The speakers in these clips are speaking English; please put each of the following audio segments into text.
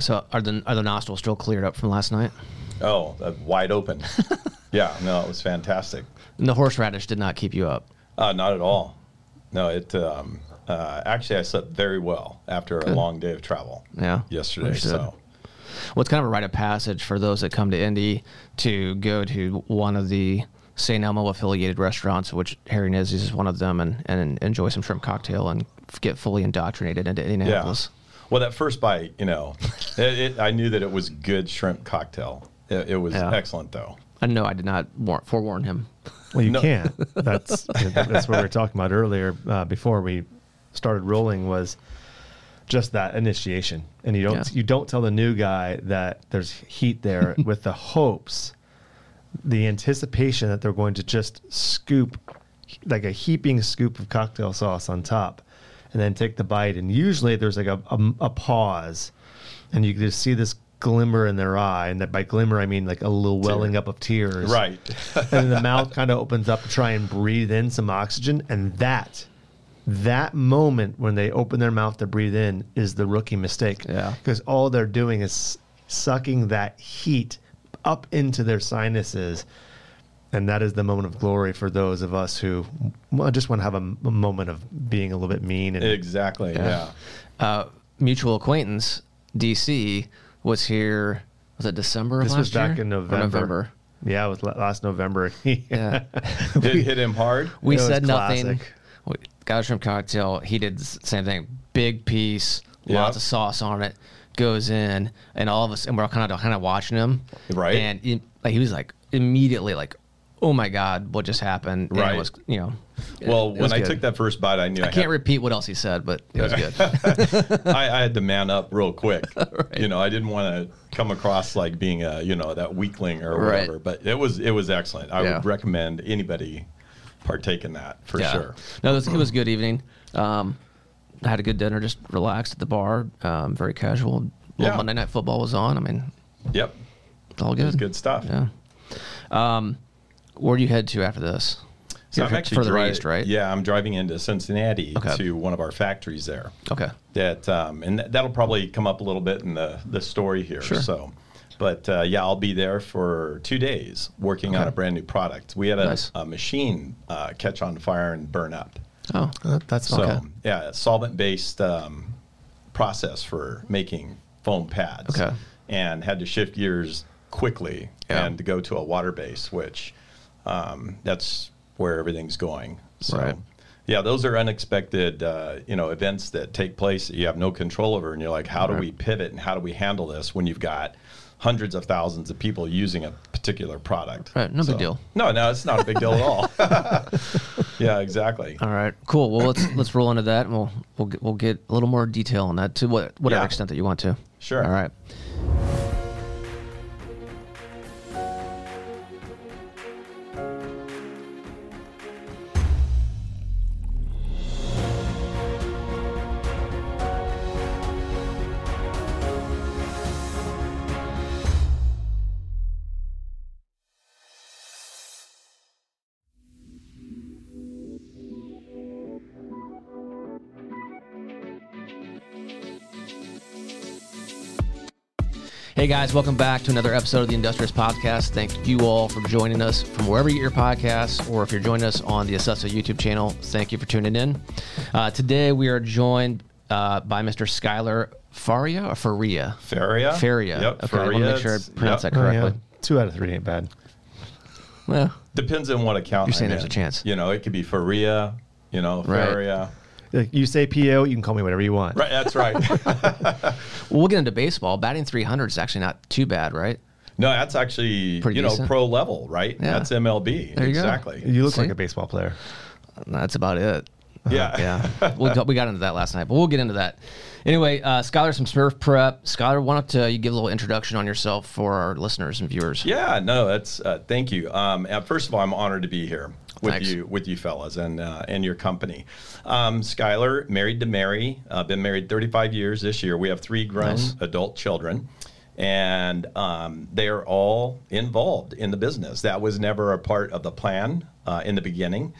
So are the are the nostrils still cleared up from last night? Oh, uh, wide open. yeah, no, it was fantastic. And the horseradish did not keep you up. Uh, not at all. No, it um, uh, actually I slept very well after a long day of travel. Yeah, yesterday. understood. So Well, it's kind of a rite of passage for those that come to Indy to go to one of the St. Elmo affiliated restaurants, which Harry & Izzy's is one of them, and, and enjoy some shrimp cocktail and get fully indoctrinated into yeah. Indianapolis. Well, that first bite, you know, it, it, I knew that it was good shrimp cocktail. It, it was Yeah. excellent though. I know I did not war- forewarn him. Well, you No. can't. That's that's what we were talking about earlier uh, before we started rolling was just that initiation, and you don't Yeah. you don't tell the new guy that there's heat there with the hopes, the anticipation that they're going to just scoop like a heaping scoop of cocktail sauce on top, and then take the bite. And usually there's like a, a, a pause, and you can just see this glimmer in their eye, and that by glimmer I mean like a little welling up of tears, Right. and then the mouth kind of opens up to try and breathe in some oxygen and that that moment when they open their mouth to breathe in is the rookie mistake Yeah. because all they're doing is sucking that heat up into their sinuses and that is the moment of glory for those of us who just want to have a moment of being a little bit mean and exactly. Yeah. Uh, mutual acquaintance, DC, was here. Was it December of this last was back year? in November. November. Yeah, it was last November. Yeah. It hit him hard. We It said nothing. We got a shrimp cocktail. He did the same thing. Big piece, Yeah. lots of sauce on it. Goes in, and all of us, and we're all kind of kind of watching him. Right. And he, like, he was like immediately like, "Oh my god, what just happened?" And Right. It was you know. Well, when I good. took that first bite, I knew I, I can't repeat what else he said, but it was good. I, I had to man up real quick. You know, I didn't want to come across like being a you know that weakling or Right. whatever. But it was it was excellent. I Yeah. would recommend anybody partake in that for Yeah. sure. No, it was, it was a good evening. Um, I had a good dinner, just relaxed at the bar, um, very casual. Yeah. Monday Night Football was on. I mean, Yep, all it good. was good stuff. Yeah. Um, where do you head to after this? So I'm actually further east, right? Yeah, I'm driving into Cincinnati Okay. to one of our factories there. Okay. That um, and th- that'll probably come up a little bit in the the story here. Sure. So, but uh, yeah, I'll be there for two days working on a brand new product. We had a, Nice. a machine uh, catch on fire and burn up. Oh, that's So Okay. yeah, solvent based um, process for making foam pads. Okay. And had to shift gears quickly Yeah. and to go to a water base, which um, that's where everything's going. So Right. yeah, those are unexpected uh, you know events that take place that you have no control over, and you're like, how do Right. we pivot and how do we handle this when you've got hundreds of thousands of people using a particular product? Right, no big deal. No, no, it's not a big deal at all. yeah, exactly. all right, cool. Well, let's let's roll into that, and we'll we'll get, we'll get a little more detail on that to what whatever Yeah. extent that you want to. Sure. All right. Hey guys, welcome back to another episode of the Industrious Podcast. Thank you all for joining us from wherever you get your podcasts, or if you're joining us on the Assessa YouTube channel, thank you for tuning in. Uh, today we are joined uh, by Mr. Skylar Faria or Faria. Faria. Faria. Yep. Okay, I want to make sure I pronounce yep. that Oh, correctly. yeah. Two out of three ain't bad. Well, Depends on what account. You're saying I'm there's a chance. You know, it could be Faria. You know, Right. Faria. Like, You say PO, you can call me whatever you want. Right. That's right. well, we'll get into baseball. Batting 300 is actually not too bad, right? no, that's actually Pretty you know pro level, right? Yeah. That's MLB. There you go. exactly. You look See? like a baseball player. That's about it. Yeah. yeah, we got, we got into that last night, but we'll get into that. Anyway, uh, Skylar, some Surf Prep. Skylar, why don't uh, you give a little introduction on yourself for our listeners and viewers? Yeah, no, that's uh, thank you. Um, uh, first of all, I'm honored to be here with Thanks. you, with you fellas, and uh, and your company. Um, Skylar, married to Mary, uh, been married 35 years this year. We have three grown Nice. adult children, and um, they are all involved in the business. That was never a part of the plan uh, in the beginning.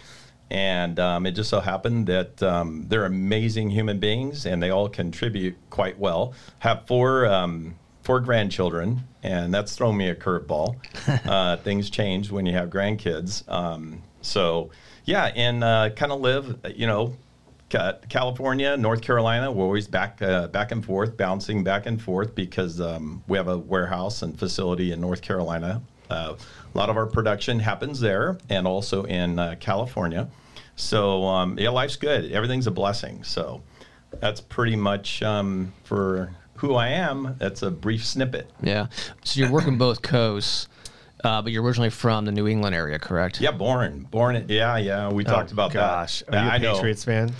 And um, it just so happened that um, they're amazing human beings and they all contribute quite well. Have four um, four grandchildren, and that's thrown me a curveball. uh, things change when you have grandkids. Um, so yeah, and uh, kind of live, you know, California, North Carolina. We're always back uh, back and forth, bouncing back and forth because um, we have a warehouse and facility in North Carolina. Uh, a lot of our production happens there, and also in uh, California. So um, yeah, life's good. Everything's a blessing. So that's pretty much um, for who I am. That's a brief snippet. Yeah. So you're working both coasts, uh, but you're originally from the New England area, correct? Yeah, born, born. in- Yeah, yeah. We talked about Oh, Gosh, that. are you a I know. Patriots fan?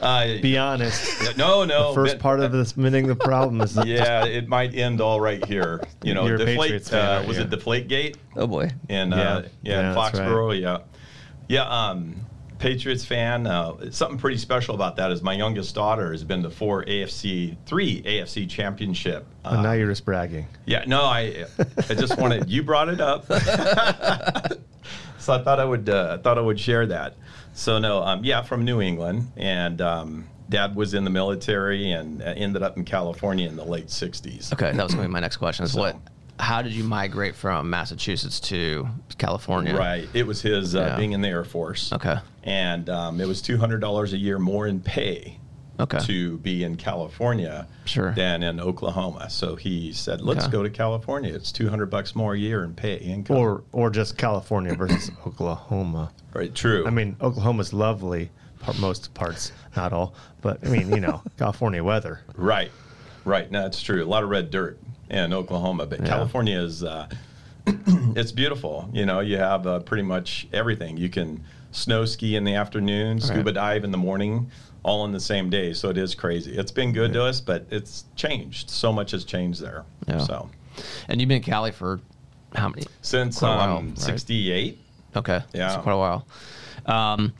Uh, Be honest. no, no. First but- part of this minting the problem is yeah, it might end all right here. You know, You're a deflate. Patriots fan, uh, aren't was you? it Deflate Gate Oh boy. And Yeah. uh, yeah, Yeah, in that's right. Foxborough? Yeah, yeah. Um, Patriots fan. Uh, something pretty special about that is my youngest daughter has been to four AFC, three AFC championship. Uh, and now you're just bragging. yeah, no, I, I just wanted you brought it up, so I thought I would, uh, I thought I would share that. So no, um, yeah, from New England, and um, Dad was in the military and uh, ended up in California in the late '60s. Okay, that was going to be my next question. Is So- what? How did you migrate from Massachusetts to California? Right, it was his uh, Yeah. being in the Air Force. Okay. and um, it was two hundred dollars a year more in pay. Okay. To be in California Sure. than in Oklahoma. So he said, let's Okay. go to California. It's 200 bucks more a year in pay income. Or or just California versus Oklahoma. right, true. I mean, Oklahoma's lovely, par- most parts, not all, but I mean, you know, California weather. Right, right. No, it's true. A lot of red dirt in Oklahoma, but Yeah. California is uh, it's beautiful. You know, you have uh, pretty much everything. You can snow ski in the afternoon, scuba Right. dive in the morning, all in the same day. So it is crazy. It's been good to us, but it's changed. So much has changed there. Yeah. So And you've been in Cali for how many? since a while, um, right? 68. Okay. Yeah. It's quite a while. Um,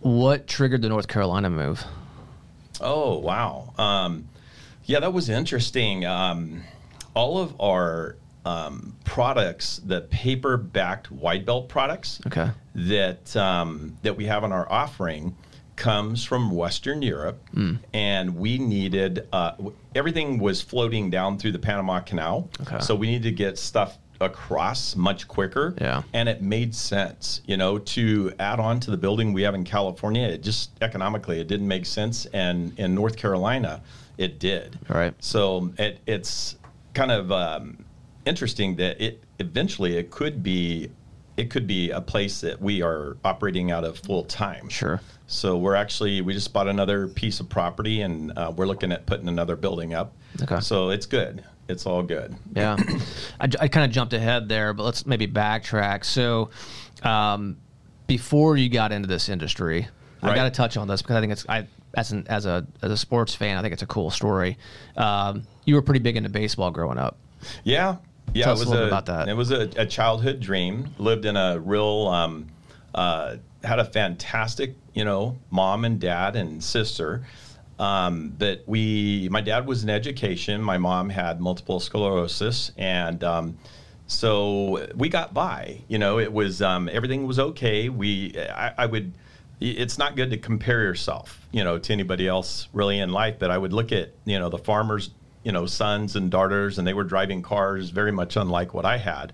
what triggered the North Carolina move? Oh wow, um, yeah, that was interesting. Um, all of our um, products, the paper-backed white belt products Okay. that um, that we have in our offering, comes from Western Europe, and we needed uh, w- everything was floating down through the Panama Canal, Okay. so we needed to get stuff across much quicker Yeah. and it made sense you know to add on to the building we have in california it just economically it didn't make sense and in north carolina it did All right. so it, it's kind of um, interesting that it eventually it could be it could be a place that we are operating out of full time Sure. so we're actually we just bought another piece of property and uh, we're looking at putting another building up Okay. so it's good it's all good Yeah. I, I kind of jumped ahead there, but let's maybe backtrack. So, um, before you got into this industry, I got to touch on this because I think it's I as an as a as a sports fan, I think it's a cool story. Um, you were pretty big into baseball growing up. Yeah, yeah. Tell it us a was little bit about that. It was a, a childhood dream. Lived in a real, um, uh, had a fantastic, you know, mom and dad and sister. Um, that we, my dad was in education. My mom had multiple sclerosis, and um, so we got by. You know, it was um, everything was okay. We, I, I would. It's not good to compare yourself, you know, to anybody else really in life. But I would look at, you know, the farmers, you know, sons and daughters, and they were driving cars very much unlike what I had.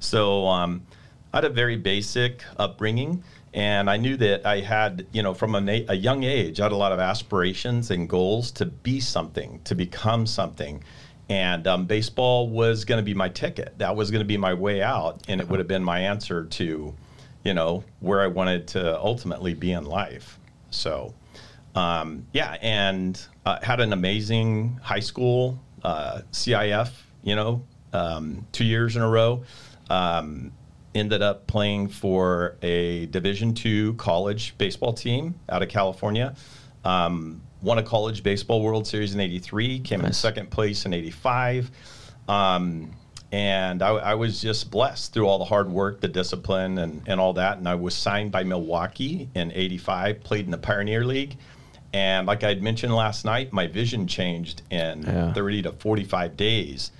So um, I had a very basic upbringing, and I knew that I had, you know, from a, a young age, I had a lot of aspirations and goals to be something, to become something. And um, baseball was going to be my ticket. That was going to be my way out, and it would have been my answer to, you know, where I wanted to ultimately be in life. So, um, yeah, and uh, had an amazing high school uh, CIF. You know, um, two years in a row. Um, ended up playing for a Division two college baseball team out of California. Um, won a college baseball World Series in '83. Came in second place in '85. Um, and I, I was just blessed through all the hard work, the discipline, and, and all that. And I was signed by Milwaukee in '85. Played in the Pioneer League. And like I had mentioned last night, my vision changed in Yeah. 30 to 45 days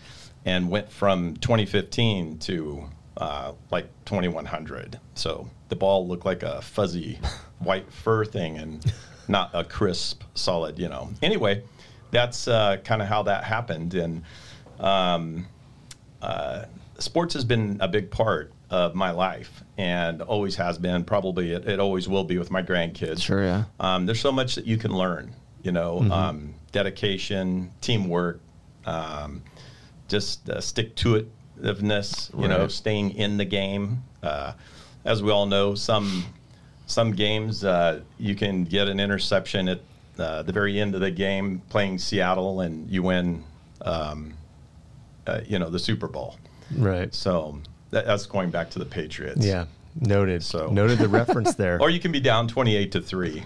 and went from 2015 to uh, like 2100. So the ball looked like a fuzzy white fur thing and not a crisp, solid, you know. Anyway, that's uh, kind of how that happened. And um, uh, sports has been a big part of my life and always has been. Probably it, it always will be with my grandkids. Sure, yeah. Um, there's so much that you can learn, you know, um, dedication, teamwork, um, just uh, stick to itiveness, you know, staying in the game. Uh, as we all know, some some games uh, you can get an interception at uh, the very end of the game playing Seattle and you win, um, uh, you know, the Super Bowl. Right. So that, that's going back to the Patriots. Yeah. Noted. So- noted the reference there. Or you can be down 28 to 3.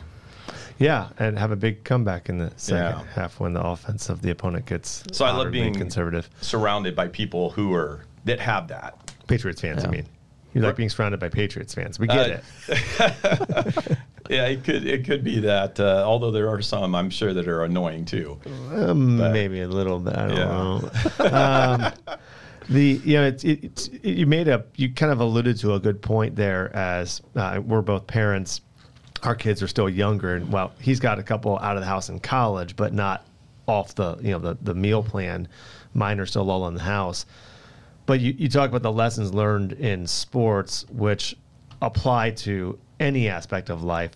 yeah, and have a big comeback in the second Yeah. half when the offense of the opponent gets So I love moderately being- conservative. surrounded by people who are that have that. Patriots fans, I mean. You like being surrounded by Patriots fans. We get Uh, it. Yeah, it could it could be that. Uh, although there are some, I'm sure that are annoying too. Um, maybe a little bit. I don't Yeah. know. um, the you know it's, it's you made a you kind of alluded to a good point there as uh, we're both parents. Our kids are still younger, and well, he's got a couple out of the house in college, but not off the you know the the meal plan. Mine are still all in the house. But you, you talk about the lessons learned in sports, which apply to any aspect of life.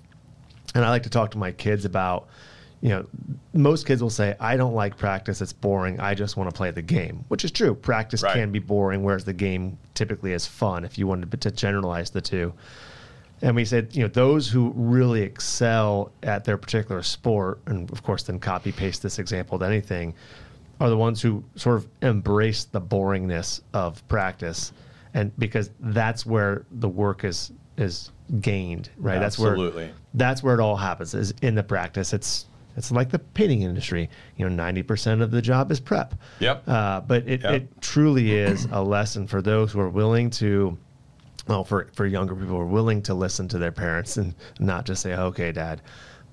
And I like to talk to my kids about, you know, most kids will say, I don't like practice. It's boring. I just want to play the game, which is true. Practice Right. can be boring, whereas the game typically is fun if you wanted to generalize the two. And we said, you know, those who really excel at their particular sport, and of course, then copy paste this example to anything, are the ones who sort of embrace the boringness of practice, and because that's where the work is is gained, right? That's where that's where it all happens is in the practice. It's it's like the painting industry. You know, ninety percent of the job is prep. Yep. Uh, but it, Yep. it truly is a lesson for those who are willing to well for for younger people who are willing to listen to their parents and not just say okay dad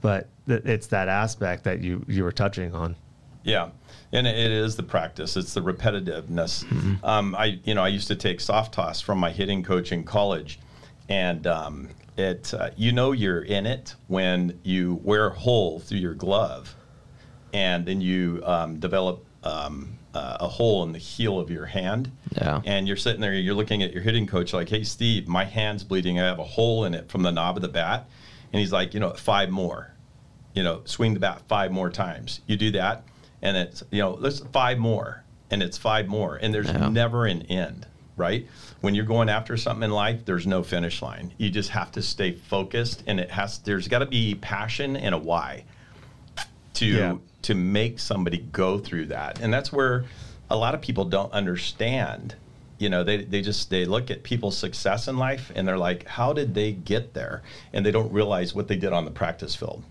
but th- it's that aspect that you you were touching on Yeah, and it is the practice. It's the repetitiveness. Um, I, you know, I used to take soft toss from my hitting coach in college, and um, it, uh, you know, you're in it when you wear a hole through your glove, and then you um, develop um, uh, a hole in the heel of your hand. Yeah. And you're sitting there, you're looking at your hitting coach like, "Hey, Steve, my hand's bleeding. I have a hole in it from the knob of the bat," and he's like, "You know, five more." you know, swing the bat five more times. You do that, and it's you know, let's five more, and it's five more, and there's Yeah. never an end, right? When you're going after something in life, there's no finish line. You just have to stay focused, and it has. There's got to be passion and a why to Yeah. to make somebody go through that, and that's where a lot of people don't understand. You know, they, they just they look at people's success in life and they're like, how did they get there? And they don't realize what they did on the practice field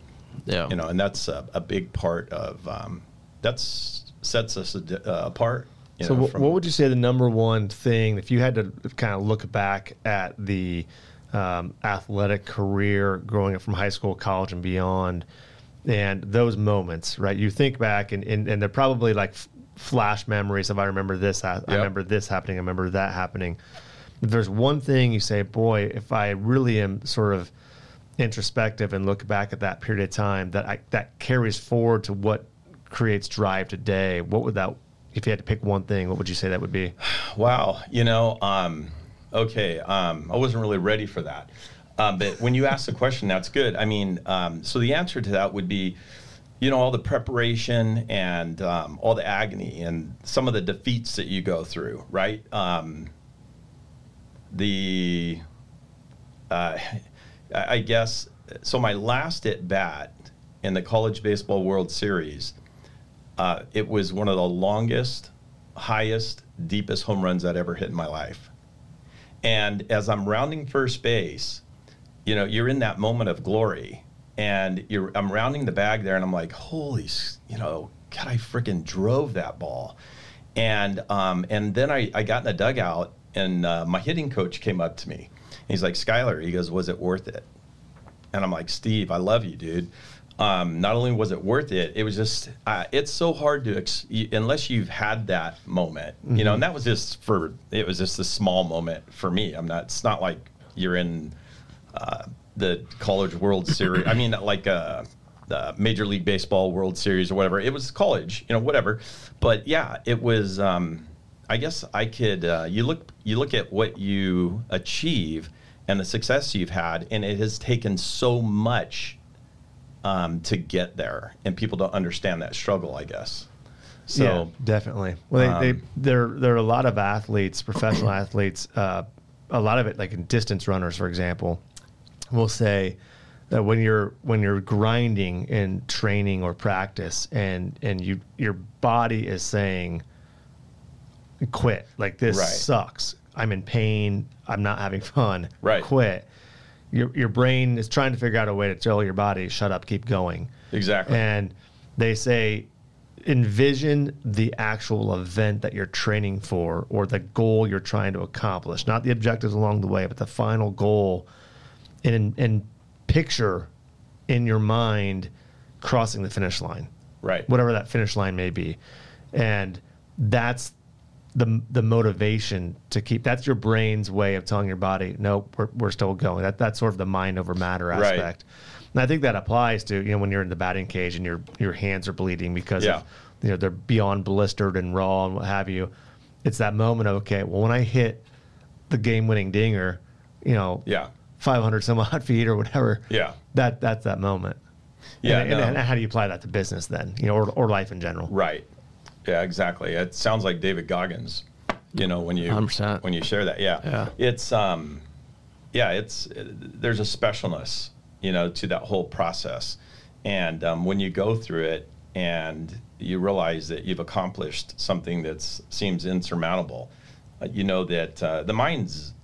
Yeah. you know, and that's a, a big part of um, that's sets us uh, apart. You so know, wh- from- what would you say the number one thing if you had to kind of look back at the um, athletic career growing up from high school college and beyond and those moments right you think back and, and, and they're probably like f- flash memories of i remember this i Yep. remember this happening i remember that happening if there's one thing you say boy if i really am sort of introspective and look back at that period of time that I, that carries forward to what creates drive today what would that if you had to pick one thing what would you say that would be Wow, you know, um, okay, um, I wasn't really ready for that. Um, but when you ask the question, that's good. I mean, um, so the answer to that would be, you know, all the preparation and um, all the agony and some of the defeats that you go through, right? Um, the, uh, I I guess, so my last at bat in the College Baseball World Series, uh, it was one of the longest, highest, deepest home runs I'd ever hit in my life. And as I'm rounding first base, you know, you're in that moment of glory, and you're I'm rounding the bag there, and I'm like, holy, you know, God, I freaking drove that ball, and um, and then I I got in the dugout, and uh, my hitting coach came up to me. He's like, Skylar, he goes, was it worth it? And I'm like, Steve, I love you, dude. Um, not only was it worth it, it was just, uh, it's so hard to, ex- unless you've had that moment, you know, and that was just for, it was just a small moment for me. I'm not, it's not like you're in, uh, the college World Series. I mean, like uh, the Major League Baseball World Series or whatever. It was college, you know, whatever. But yeah, it was. Um, I guess I could. Uh, you look. You look at what you achieve and the success you've had, and it has taken so much um, to get there, and people don't understand that struggle. I guess. So yeah, definitely. Well, they, um, they there there are a lot of athletes, professional athletes. Uh, a lot of it, like in distance runners, for example, will say that when you're when you're grinding in training or practice, and and you your body is saying, "Quit! Like this Right. sucks. I'm in pain. I'm not having fun. Right. Quit." Your your brain is trying to figure out a way to tell your body, "Shut up, keep going." exactly. And they say, envision the actual event that you're training for or the goal you're trying to accomplish, not the objectives along the way, but the final goal. And, and picture in your mind crossing the finish line, right. whatever that finish line may be. And that's the, the motivation to keep that's your brain's way of telling your body no we're, we're still going that that's sort of the mind over matter Right. aspect and I think that applies to you know when you're in the batting cage and your your hands are bleeding because Yeah. of, you know they're beyond blistered and raw and what have you. It's that moment of okay, well when I hit the game-winning dinger, you know, Yeah. 500 some odd feet or whatever. Yeah. That that's that moment. Yeah, And, and- and how do you apply that to business then? You know, or, or life in general. Right. Yeah, exactly. It sounds like David Goggins, you know, when you 100%. when you share that. Yeah. Yeah. It's um yeah, it's there's a specialness, you know, to that whole process. And um, when you go through it and you realize that you've accomplished something that seems insurmountable, uh, you know that uh, the mind's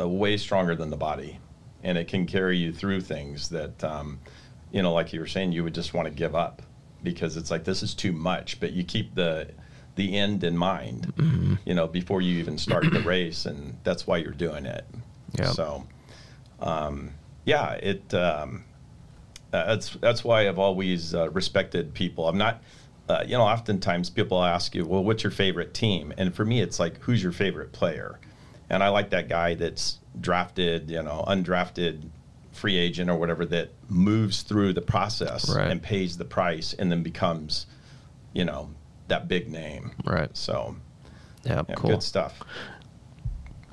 uh, way stronger than the body, and it can carry you through things that, um, you know, like you were saying, you would just want to give up because it's like this is too much. But you keep the the end in mind, you know, before you even start the race, and that's why you're doing it. Yep. So, um, yeah, it. Um, uh, that's that's why I've always uh, respected people. I'm not, uh, you know, oftentimes people ask you, well, what's your favorite team? And for me, it's like, who's your favorite player? And I like that guy that's drafted, you know, undrafted free agent or whatever that moves through the process Right. and pays the price and then becomes, you know, that big name. Right. So, Yeah, yeah, cool. good stuff.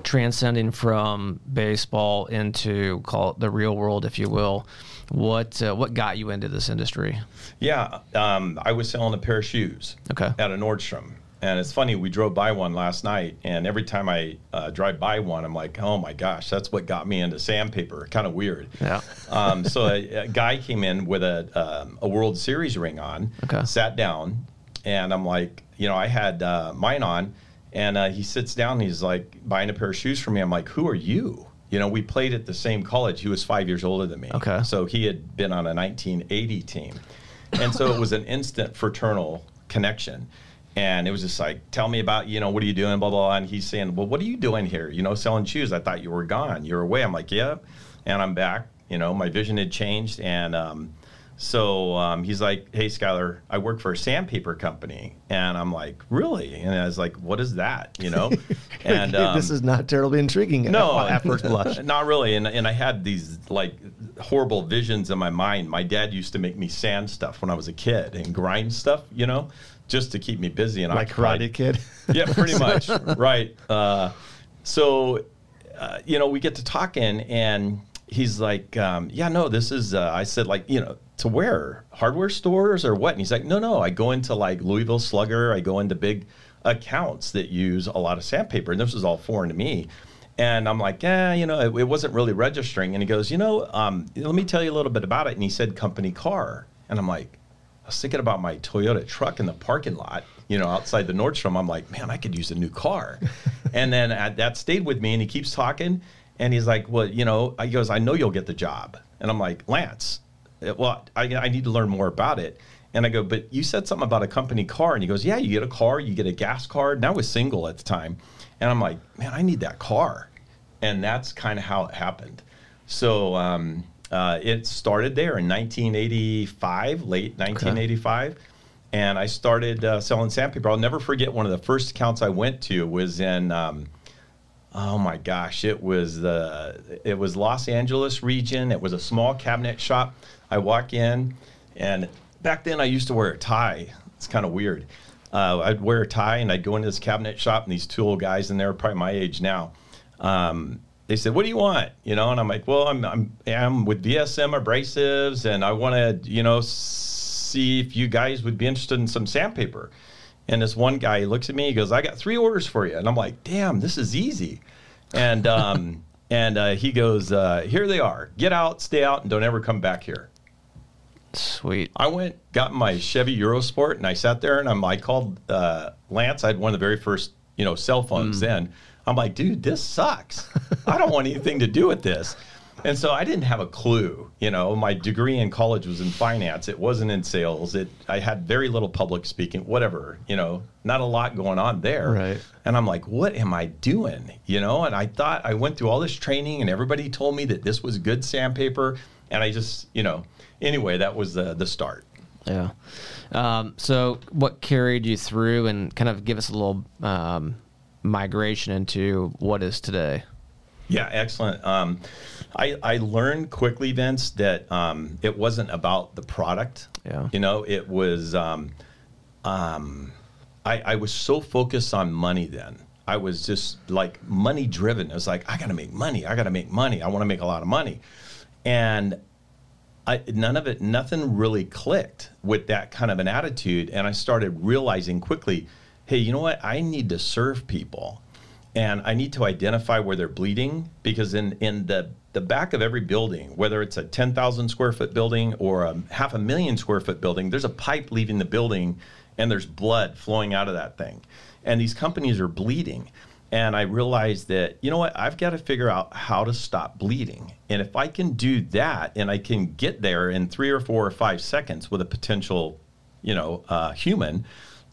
Transcending from baseball into call it the real world, if you will. What uh, what got you into this industry? Yeah, um, I was selling a pair of shoes Okay. at a Nordstrom. And it's funny, we drove by one last night, and every time I uh, drive by one, I'm like, oh my gosh, that's what got me into sandpaper. Kind of weird. Yeah. Um, so a, a guy came in with a, um, a World Series ring on, Okay. sat down, and I'm like, you know, I had uh, mine on, and uh, he sits down, and he's like buying a pair of shoes for me. I'm like, who are you? You know, we played at the same college. He was five years older than me. Okay. So he had been on a 1980 team. And so it was an instant fraternal connection. And it was just like, tell me about, you know, what are you doing, blah, blah, blah. And he's saying, well, what are you doing here? You know, selling shoes. I thought you were gone. You're away. I'm like, yeah. And I'm back. You know, my vision had changed. And um, so um, he's like, hey, Skylar, I work for a sandpaper company. And I'm like, really? And I was like, what is that? You know? and um, this is not terribly intriguing no, at, at first blush. Not really. And, and I had these like horrible visions in my mind. My dad used to make me sand stuff when I was a kid and grind stuff, you know, just to keep me busy and I'm like occupied. Karate Kid. Yeah, pretty much. right. Uh, so, uh, you know, we get to talking, and he's like, um, "Yeah, no, this is." Uh, I said, like, you know, to where hardware stores or what? And he's like, "No, no, I go into like Louisville Slugger. I go into big accounts that use a lot of sandpaper, and this was all foreign to me." And I'm like, yeah, you know, it, it wasn't really registering. And he goes, you know, um, let me tell you a little bit about it. And he said, company car. And I'm like, I was thinking about my Toyota truck in the parking lot, you know, outside the Nordstrom. I'm like, man, I could use a new car. and then uh, that stayed with me, and he keeps talking, and he's like, well, you know, he goes, I know you'll get the job. And I'm like, Lance, uh, well, I, I need to learn more about it. And I go, but you said something about a company car. And he goes, yeah, you get a car, you get a gas card. And I was single at the time. And I'm like, man, I need that car. And that's kind of how it happened. So um, uh, it started there in 1985, late 1985. And I started uh, selling sandpaper. I'll never forget one of the first accounts I went to was in um, oh my gosh, it was the it was Los Angeles region. It was a small cabinet shop. I walk in, and back then I used to wear a tie. It's kind of weird. Uh, I'd wear a tie and I'd go into this cabinet shop, and these two old guys in there, are probably my age now. Um, they said, "What do you want?" You know, and I'm like, "Well, I'm I'm, I'm with VSM abrasives, and I want to, you know, see if you guys would be interested in some sandpaper." And this one guy he looks at me, he goes, "I got three orders for you," and I'm like, "Damn, this is easy." And um, and uh, he goes, uh, "Here they are. Get out, stay out, and don't ever come back here." Sweet. I went, got my Chevy Eurosport, and I sat there and I'm, I called uh, Lance. I had one of the very first, you know, cell phones then. I'm like, dude, this sucks. I don't want anything to do with this. And so I didn't have a clue. You know, my degree in college was in finance. It wasn't in sales. It I had very little public speaking, whatever, you know, not a lot going on there. Right. And I'm like, what am I doing? You know, and I thought I went through all this training and everybody told me that this was good sandpaper. And I just, you know, anyway, that was the the start. Yeah. Um, so, what carried you through, and kind of give us a little um, migration into what is today? Yeah, excellent. Um, I, I learned quickly, Vince, that um, it wasn't about the product. Yeah. You know, it was, um, um, I, I was so focused on money then. I was just like money driven. I was like, I got to make money. I got to make money. I want to make a lot of money. And I, none of it, nothing really clicked with that kind of an attitude. And I started realizing quickly, hey, you know what? I need to serve people and I need to identify where they're bleeding because in, in the, the back of every building, whether it's a 10,000 square foot building or a half a million square foot building, there's a pipe leaving the building and there's blood flowing out of that thing. And these companies are bleeding. And I realized that, you know what, I've got to figure out how to stop bleeding. And if I can do that and I can get there in three or four or five seconds with a potential, you know, uh, human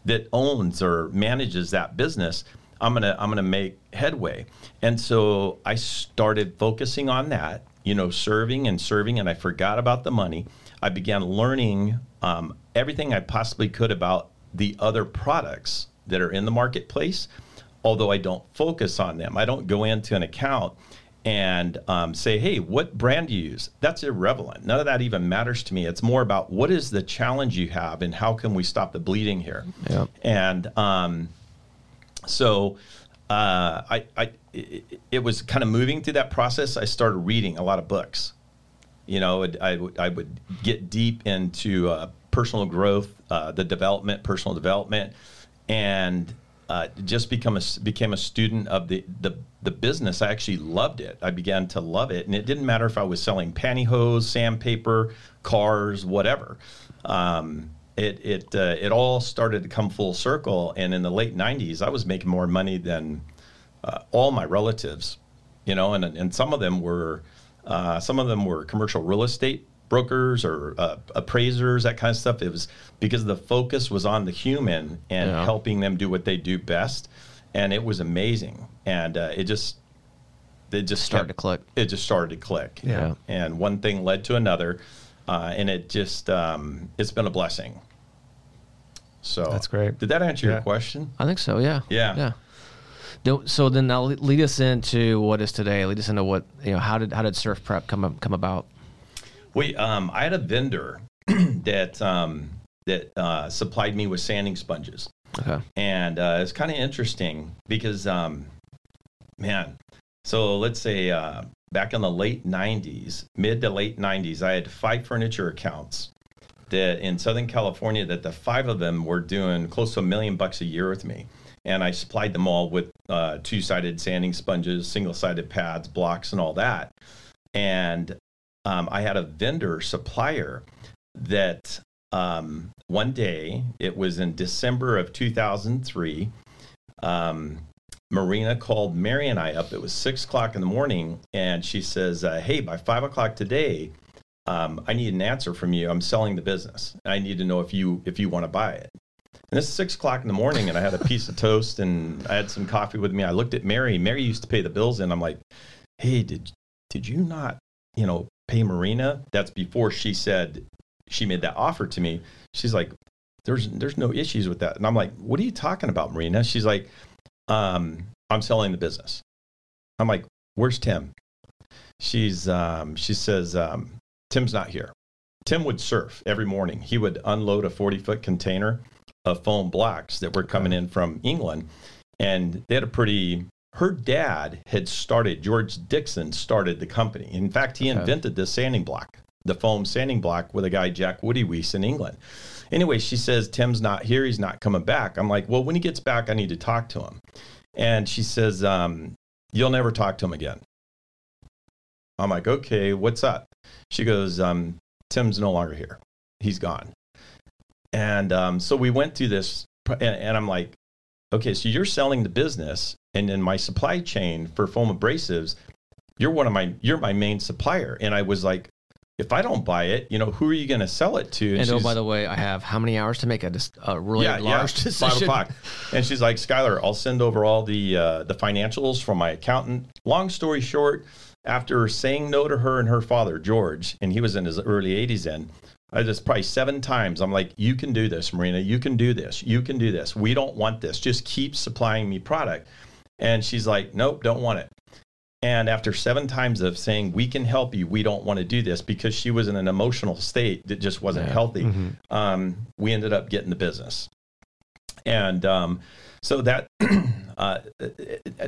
that owns or manages that business, I'm gonna I'm gonna make headway. And so I started focusing on that, you know, serving and serving, and I forgot about the money. I began learning um, everything I possibly could about the other products that are in the marketplace, although I don't focus on them. I don't go into an account and um, say, hey, what brand do you use? That's irrelevant. None of that even matters to me. It's more about what is the challenge you have and how can we stop the bleeding here? Yeah. And um, so uh, I, I it, it was kind of moving through that process. I started reading a lot of books. You know, I would I would get deep into uh, personal growth, uh, the development, personal development, and uh, just become a became a student of the, the the business. I actually loved it. I began to love it, and it didn't matter if I was selling pantyhose, sandpaper, cars, whatever. Um, it it uh, it all started to come full circle, and in the late '90s, I was making more money than uh, all my relatives, you know, and and some of them were uh, some of them were commercial real estate brokers or uh, appraisers, that kind of stuff. It was because the focus was on the human and Yeah. helping them do what they do best, and it was amazing. And uh, it just it just Started kept- to click. It just started to click. Yeah. And one thing led to another, uh, and it just um, it's been a blessing. So That's great. Did that answer Yeah. your question? I think so. Yeah. Yeah. Yeah. So then now lead us into what is today. Lead us into what you know. How did how did Surf Prep come come about? We, um, I had a vendor that um, that uh, supplied me with sanding sponges, Okay. and uh, it's kind of interesting because, um, man, so let's say uh, back in the late '90s, mid to late '90s, I had five furniture accounts that in Southern California that the five of them were doing close to a million bucks a year with me. And I supplied them all with uh, two-sided sanding sponges, single-sided pads, blocks, and all that. And um, I had a vendor supplier that um, one day, it was in December of 2003, um, Marina called Mary and I up. It was six o'clock in the morning, and she says, uh, "Hey, by five o'clock today, um, I need an answer from you. I'm selling the business. I need to know if you if you want to buy it." And it's six o'clock in the morning, and I had a piece of toast and I had some coffee with me. I looked at Mary. Mary used to pay the bills, and I'm like, "Hey, did did you not, you know, pay Marina?" That's before she said she made that offer to me. She's like, "There's there's no issues with that," and I'm like, "What are you talking about, Marina?" She's like, um, "I'm selling the business." I'm like, "Where's Tim?" She's um, she says, um, "Tim's not here." Tim would surf every morning. He would unload a 40 foot container of foam blocks that were coming in from England, and they had a pretty. Her dad had started. George Dixon started the company. In fact, he Okay. invented the sanding block, the foam sanding block, with a guy Jack Woody Weiss in England. Anyway, she says Tim's not here. He's not coming back. I'm like, well, when he gets back, I need to talk to him. And she says, um, you'll never talk to him again. I'm like, okay, what's up? She goes, um, Tim's no longer here. He's gone. And um, so we went through this, and, and I'm like, okay, so you're selling the business, and in my supply chain for foam abrasives, you're one of my, you're my main supplier. And I was like, if I don't buy it, you know, who are you going to sell it to? And oh, by the way, I have how many hours to make a, a really large decision? Five o'clock. And she's like, Skylar, I'll send over all the uh, the financials from my accountant. Long story short, after saying no to her and her father, George, and he was in his early 80s then, I just probably seven times, I'm like, you can do this, Marina. You can do this. You can do this. We don't want this. Just keep supplying me product. And she's like, nope, don't want it. And after seven times of saying, we can help you, we don't want to do this because she was in an emotional state that just wasn't Yeah. healthy, Mm-hmm. um, we ended up getting the business. And um, so that, uh,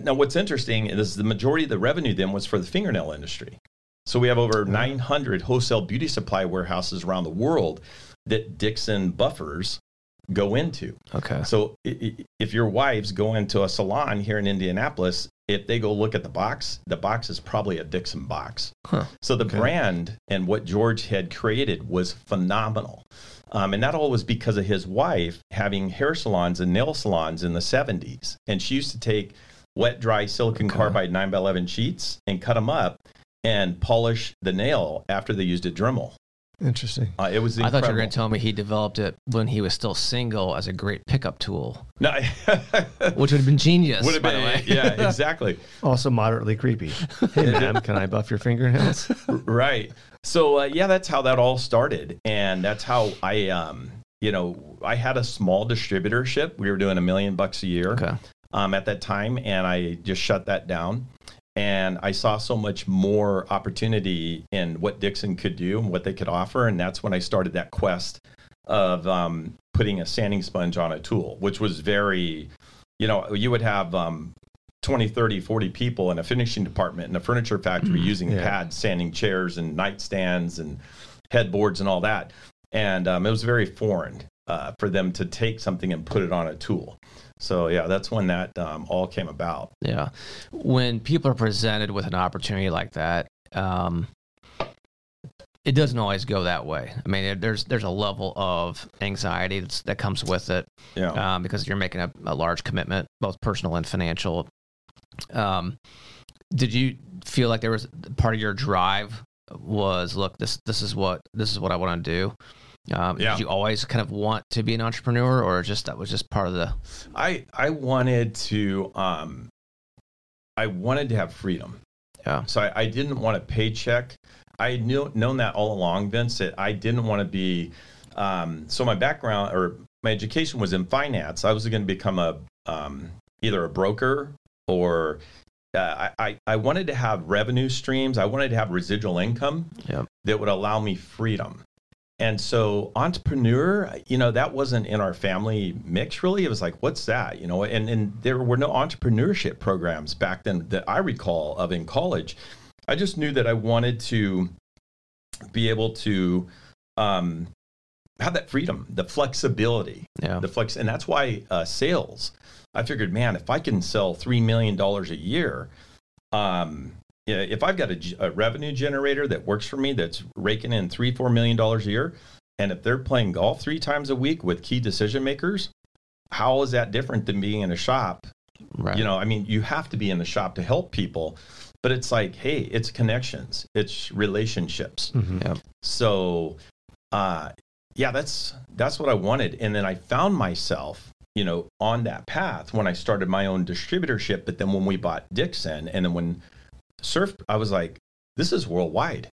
now what's interesting is the majority of the revenue then was for the fingernail industry. So we have over 900 wholesale beauty supply warehouses around the world that Dixon buffers go into. Okay. So if your wives go into a salon here in Indianapolis, if they go look at the box, the box is probably a Dixon box. Huh. So the Okay. brand and what George had created was phenomenal. Um, and not all was because of his wife having hair salons and nail salons in the 70s. And she used to take wet, dry silicon Okay. carbide 9 by 11 sheets and cut them up and polish the nail after they used a Dremel. Interesting. Uh, it was I thought you were going to tell me he developed it when he was still single as a great pickup tool, No, which would have been genius. would have by been, the way. yeah, exactly. Also moderately creepy. Hey, ma'am, can I buff your fingernails? right. So uh, yeah, that's how that all started, and that's how I, um, you know, I had a small distributorship. We were doing a million bucks a year Okay. um, at that time, and I just shut that down. And I saw so much more opportunity in what Dixon could do and what they could offer, and that's when I started that quest of um, putting a sanding sponge on a tool, which was very, you know, you would have um, 20, 30, 40 people in a finishing department in a furniture factory using Yeah. pads, sanding chairs and nightstands and headboards and all that. And um, it was very foreign uh, for them to take something and put it on a tool. So, yeah, that's when that um, all came about. Yeah. When people are presented with an opportunity like that, um, it doesn't always go that way. I mean, there's there's a level of anxiety that's, that comes with it Yeah. um, because you're making a, a large commitment, both personal and financial. Um, did you feel like there was part of your drive was look this this is what this is what I want to do? Um, Yeah. Did you always kind of want to be an entrepreneur, or just that was just part of the? I I wanted to um I wanted to have freedom. Yeah. So I, I didn't want a paycheck. I knew known that all along, Vince, that I didn't want to be um so my background or my education was in finance. I was going to become a um either a broker or uh, I, I, wanted to have revenue streams. I wanted to have residual income Yep. that would allow me freedom. And so entrepreneur, you know, that wasn't in our family mix really. It was like, what's that? You know, and, and there were no entrepreneurship programs back then that I recall of in college. I just knew that I wanted to be able to um, have that freedom, the flexibility, Yeah. the flex, and that's why uh, sales. I figured, man, if I can sell three million dollars a year, um, yeah, if I've got a revenue generator that works for me, that's raking in three, four million dollars a year, and if they're playing golf three times a week with key decision makers, how is that different than being in a shop? Right. You know, I mean, you have to be in the shop to help people, but it's like, hey, it's connections, it's relationships. Mhm. Yep. So, uh, yeah, that's that's what I wanted, and then I found myself, you know, on that path when I started my own distributorship. But then when we bought Dixon, and then when Surf, I was like, this is worldwide.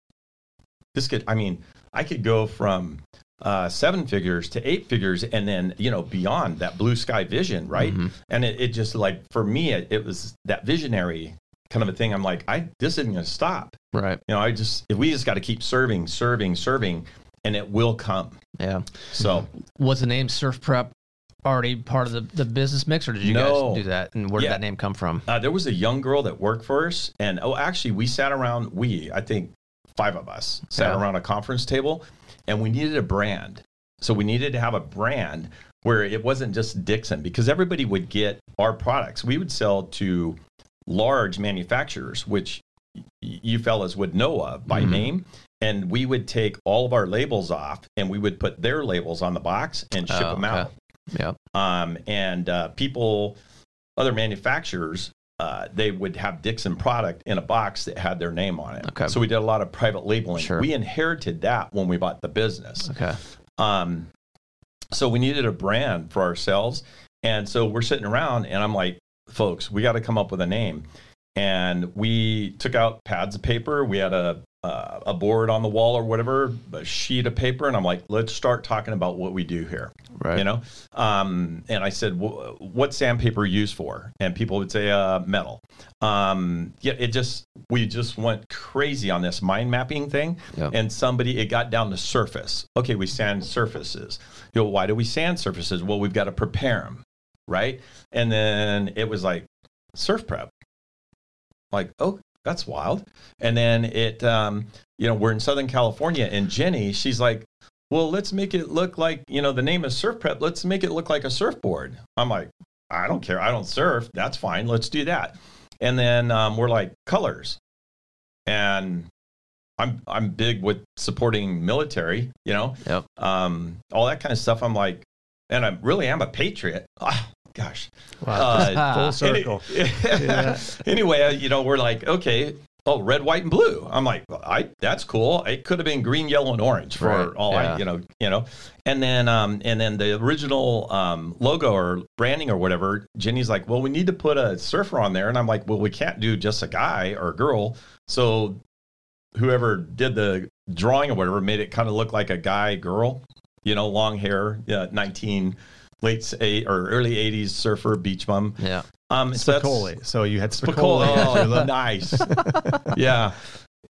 This could, I mean, I could go from uh, seven figures to eight figures, and then you know beyond that blue sky vision, right? Mhm. And it, it just like for me, it, it was that visionary kind of a thing. I'm like, I this isn't going to stop. Right. You know, I just if we just got to keep serving, serving, serving, and it will come. Yeah. So Was the name Surf Prep already part of the, the business mix, or did you No. guys do that? And where did that name come from? uh, there was a young girl that worked for us, and oh, actually, we sat around. We, I think, five of us sat Yeah. around a conference table, and we needed a brand. So we needed to have a brand where it wasn't just Dixon, because everybody would get our products. We would sell to large manufacturers, which y- you fellas would know of by Mhm. name. And we would take all of our labels off and we would put their labels on the box and ship Oh, them okay. Yeah. um, and uh, people, other manufacturers, uh, they would have Dixon product in a box that had their name on it. Okay. So we did a lot of private labeling. Sure. We inherited that when we bought the business. Okay. Um, so we needed a brand for ourselves, and so we're sitting around, and I'm like, folks, we got to come up with a name. And we took out pads of paper. We had a uh, a board on the wall or whatever, a sheet of paper, and I'm like, let's start talking about what we do here Right. you know? Um, and i said "Wh- what's sandpaper used for? And people would say uh, metal. Um, yeah it just we just went crazy on this mind mapping thing. Yep. and somebody it got down to surface. Okay we sand surfaces. You know why do we sand surfaces? Well we've got to prepare them right? And then it was like surf prep like oh that's wild and then it um, you know we're in southern california and jenny she's like well, let's make it look like, you know, the name is Surf Prep. Let's make it look like a surfboard. I'm like, I don't care. I don't surf. That's fine. Let's do that. And then um, we're like, colors. And I'm, I'm big with supporting military, you know, Yep. um, all that kind of stuff. I'm like, and I really am a patriot. Gosh. Wow. Uh, Full Any- circle. yeah. Anyway, uh, you know, we're like, okay, oh, red, white, and blue. I'm like, well, I that's cool. It could have been green, yellow, and orange for Right, all yeah. I, you know, you know. And then, um, and then the original um, logo or branding or whatever. Jenny's like, well, we need to put a surfer on there, and I'm like, well, we can't do just a guy or a girl. So whoever did the drawing or whatever made it kind of look like a guy, girl. You know, long hair, yeah, 19 late eight or early 80s surfer beach bum Yeah. um, so Spicoli. So you had Spicoli. Spicoli. Oh, nice. yeah.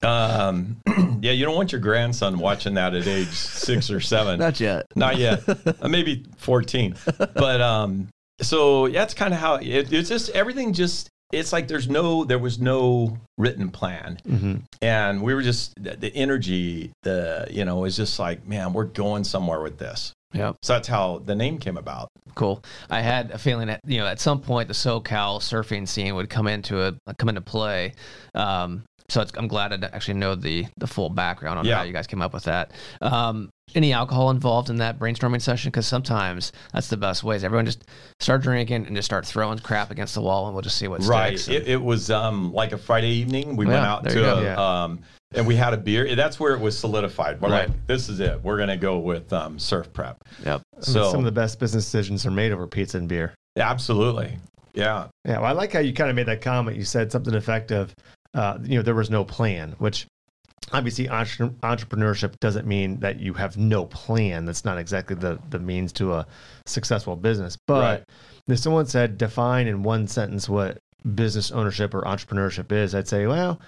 Um, yeah, you don't want your grandson watching that at age six or seven. Not yet. Not yet. Uh, Maybe 14. But um, so yeah, that's kind of how it, it's just everything just, it's like there's no, there was no written plan. Mhm. And we were just, the, the energy, the, you know, is just like, man, we're going somewhere with this. Yep. So that's how the name came about. Cool. I had a feeling that you know at some point the SoCal surfing scene would come into a come into play. Um, so it's, I'm glad I actually know the the full background on Yeah. how you guys came up with that. Um, any alcohol involved in that brainstorming session? Because sometimes that's the best ways. Everyone just start drinking and just start throwing crap against the wall, and we'll just see what Right. sticks. It, it was um, like a Friday evening. We went out to a, Yeah. um, and we had a beer. That's where it was solidified. We're Right. like, this is it. We're gonna go with um, surf prep. yep. I mean, So some of the best business decisions are made over pizza and beer. absolutely, yeah, Yeah, well, I like how you kind of made that comment. You said something effective. Uh, you know, there was no plan, which obviously entre- entrepreneurship doesn't mean that you have no plan. That's not exactly the the means to a successful business. But Right. if someone said define in one sentence what business ownership or entrepreneurship is, I'd say, well,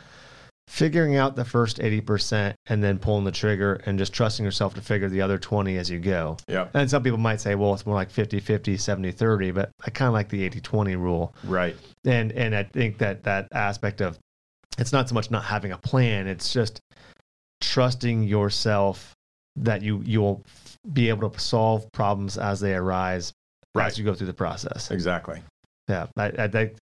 figuring out the first 80% and then pulling the trigger and just trusting yourself to figure the other 20 as you go. yeah, And some people might say, well, it's more like 50 50, 70 30, but I kind of like the 80 20 rule right, and and I think that that aspect of it's not so much not having a plan; it's just trusting yourself that you you'll be able to solve problems as they arise Right. as you go through the process. exactly. Yeah, I, I think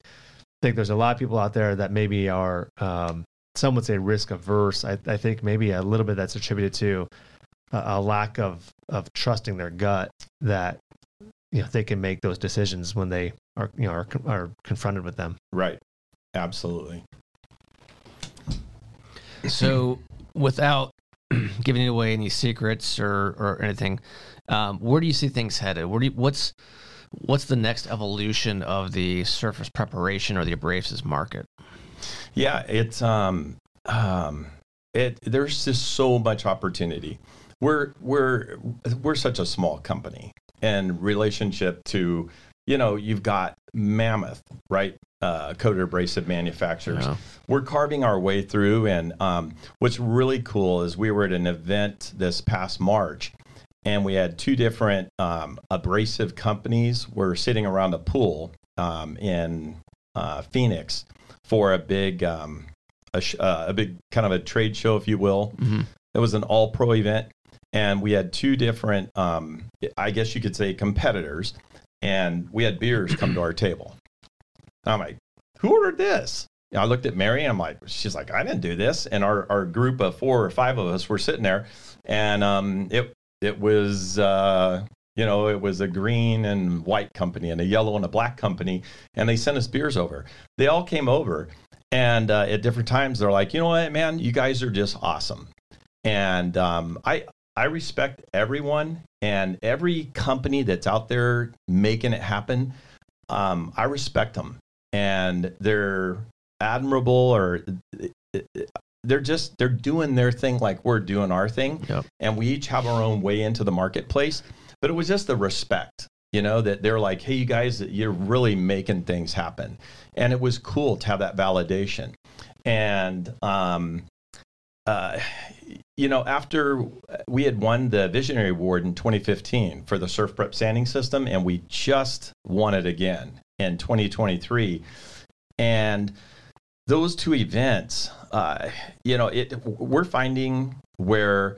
think there's a lot of people out there that maybe are um, some would say risk averse. I, I think maybe a little bit that's attributed to a, a lack of of trusting their gut that you know they can make those decisions when they are you know are, are confronted with them. Right, absolutely. So, without giving away any secrets or, or anything, um, where do you see things headed? Where do you, what's what's the next evolution of the surface preparation or the abrasives market? Yeah, it's um um it there's just so much opportunity. We're we're we're such a small company and relationship to you know, you've got Mammoth, right? uh, coated abrasive manufacturers. Yeah. We're carving our way through, and um, what's really cool is we were at an event this past March, and we had two different um, abrasive companies were sitting around a pool um, in uh, Phoenix for a big um, a, sh- uh, a big kind of a trade show, if you will. Mhm. It was an all pro event, and we had two different, um, I guess you could say, competitors, and we had beers come to our table. And I'm like, who ordered this? And I looked at Mary and I'm like, she's like, I didn't do this. And our, our group of four or five of us were sitting there, and um, it it was uh, you know it was a green and white company and a yellow and a black company, and they sent us beers over. They all came over, and uh, at different times they're like, you know what, man, you guys are just awesome, and um, I I respect everyone and every company that's out there making it happen. Um, I respect them, and they're admirable or they're just they're doing their thing like we're doing our thing Yep. and we each have our own way into the marketplace but it was just the respect you know that they're like hey you guys you're really making things happen. And it was cool to have that validation. And um uh you know after we had won the visionary award in 2015 for the surf prep sanding system and we just won it again in 2023 and those two events, uh, you know, it we're finding where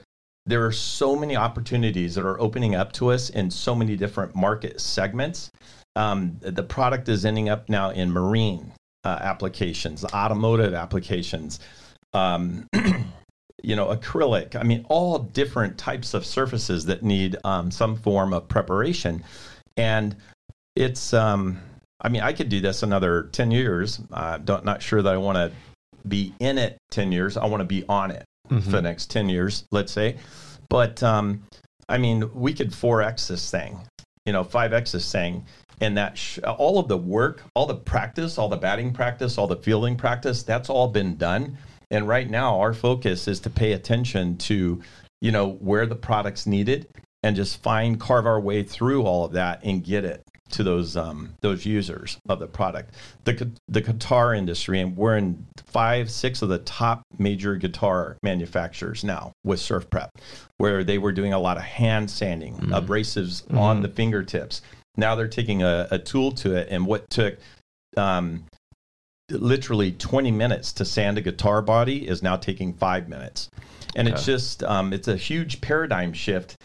there are so many opportunities that are opening up to us in so many different market segments. Um, the product is ending up now in marine uh, applications, automotive applications, um, you know, acrylic. I mean, all different types of surfaces that need um, some form of preparation, and it's. Um, I mean, I could do this another 10 years. Uh, don't, not sure that I want to be in it 10 years. I want to be on it for the next 10 years, let's say. But um, I mean, we could 4X this thing, you know, 5X this thing. And that sh- all of the work, all the practice, all the batting practice, all the fielding practice, that's all been done. And right now, our focus is to pay attention to, you know, where the product's needed and just find, carve our way through all of that and get it to those um, those users of the product. The the guitar industry, and we're in five, six of the top major guitar manufacturers now with Surf Prep, where they were doing a lot of hand sanding, abrasives on the fingertips. Now they're taking a, a tool to it, and what took um, literally 20 minutes to sand a guitar body is now taking five minutes. And it's just, um, it's a huge paradigm shift.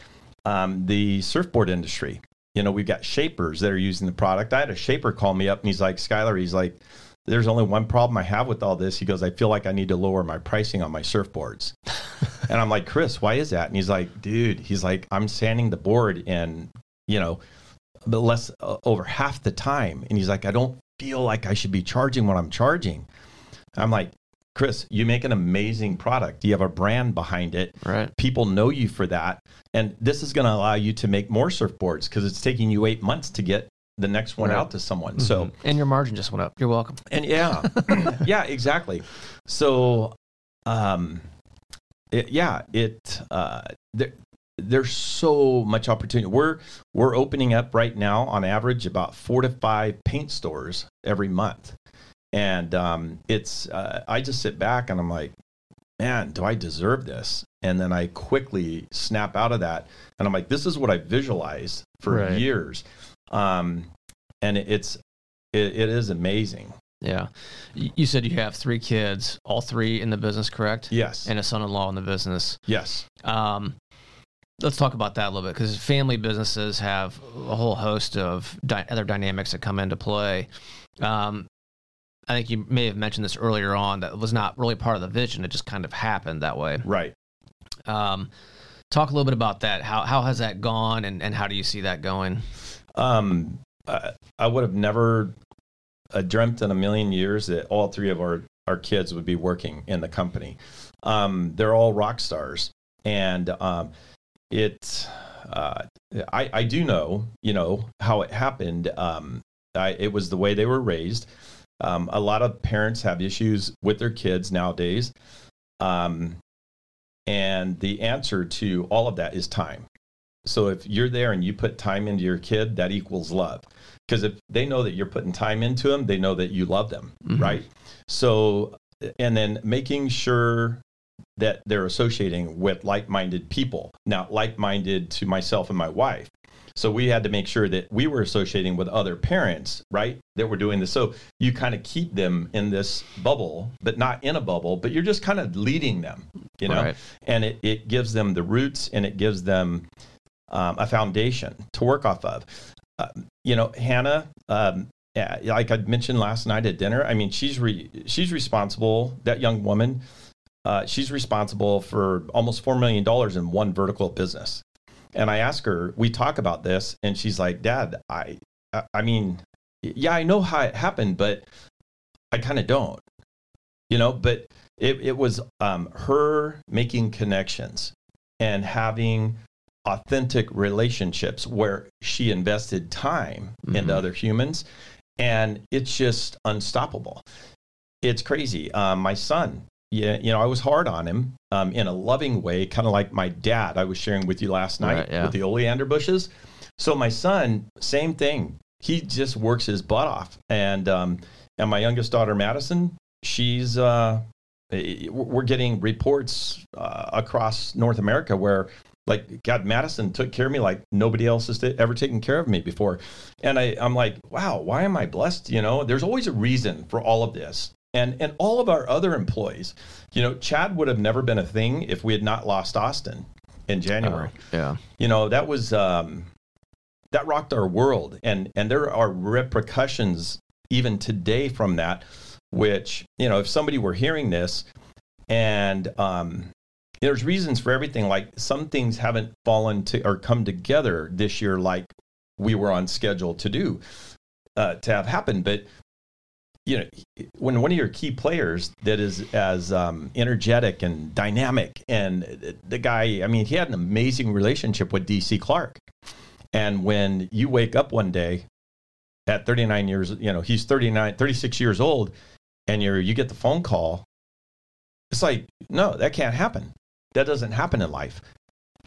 Um, the surfboard industry, you know, we've got shapers that are using the product. I had a shaper call me up and he's like, Skylar, he's like, there's only one problem I have with all this. He goes, I feel like I need to lower my pricing on my surfboards. and I'm like, Chris, why is that? And he's like, dude, he's like, I'm sanding the board in, you know, less uh, over half the time. And he's like, I don't feel like I should be charging what I'm charging. I'm like, Chris, you make an amazing product. You have a brand behind it. Right. People know you for that. And this is going to allow you to make more surfboards because it's taking you eight months to get the next one Right. out to someone. So, And your margin just went up. You're welcome. and yeah, yeah, exactly. So, um, it, yeah, it uh, there, there's so much opportunity. We're we're opening up right now on average about four to five paint stores every month, and um, it's uh, I just sit back and I'm like, man, do I deserve this? And then I quickly snap out of that, and I'm like, this is what I visualized for Right. years, um, and it's it, it is amazing. Yeah. You said you have three kids, all three in the business, correct? Yes. And a son-in-law in the business. yes. Um, let's talk about that a little bit because family businesses have a whole host of dy- other dynamics that come into play. Um, I think you may have mentioned this earlier on that was not really part of the vision. It just kind of happened that way. Right. Um, talk a little bit about that. How, how has that gone and, and how do you see that going? Um, I, I would have never uh, dreamt in a million years that all three of our, our kids would be working in the company. Um, they're all rock stars. And um, it, uh, I, I do know, you know, how it happened. Um, I, it was the way they were raised. Um, a lot of parents have issues with their kids nowadays. Um, and the answer to all of that is time. So if you're there and you put time into your kid, that equals love. Because if they know that you're putting time into them, they know that you love them, right? So, and then making sure that they're associating with like-minded people. Now, like-minded to myself and my wife. So we had to make sure that we were associating with other parents, right? That were doing this. So you kind of keep them in this bubble, but not in a bubble, but you're just kind of leading them, you know? Right. And it, it gives them the roots and it gives them um, a foundation to work off of. Uh, you know, Hannah, um, yeah, like I mentioned last night at dinner, I mean, she's re- she's responsible. That young woman, uh, she's responsible for almost four million dollars in one vertical business. And I ask her, we talk about this, and she's like, "Dad, I, I, I mean, yeah, I know how it happened, but I kind of don't, you know." But it, it was um, her making connections and having authentic relationships where she invested time into other humans, and it's just unstoppable. It's crazy. Um, my son, yeah, you know, I was hard on him um, in a loving way, kind of like my dad. I was sharing with you last night Right, yeah. with the oleander bushes. So my son, same thing. He just works his butt off, and um, and my youngest daughter Madison, she's uh, eh, we're getting reports uh, across North America where like God, Madison took care of me like nobody else has ever taken care of me before, and I I'm like, wow, why am I blessed? You know, there's always a reason for all of this, and and all of our other employees, you know, Chad would have never been a thing if we had not lost Austin in January. Yeah. you know that was um, that rocked our world. And and there are repercussions even today from that which you know if somebody were hearing this and um, there's reasons for everything like some things haven't fallen to or come together this year like we were on schedule to do uh, to have happened. But you know when one of your key players that is as um, energetic and dynamic and the guy i mean he had an amazing relationship with dc clark. And when you wake up one day at 39 years you know he's 39 36 years old and you're you get the phone call it's like no that can't happen. That doesn't happen in life.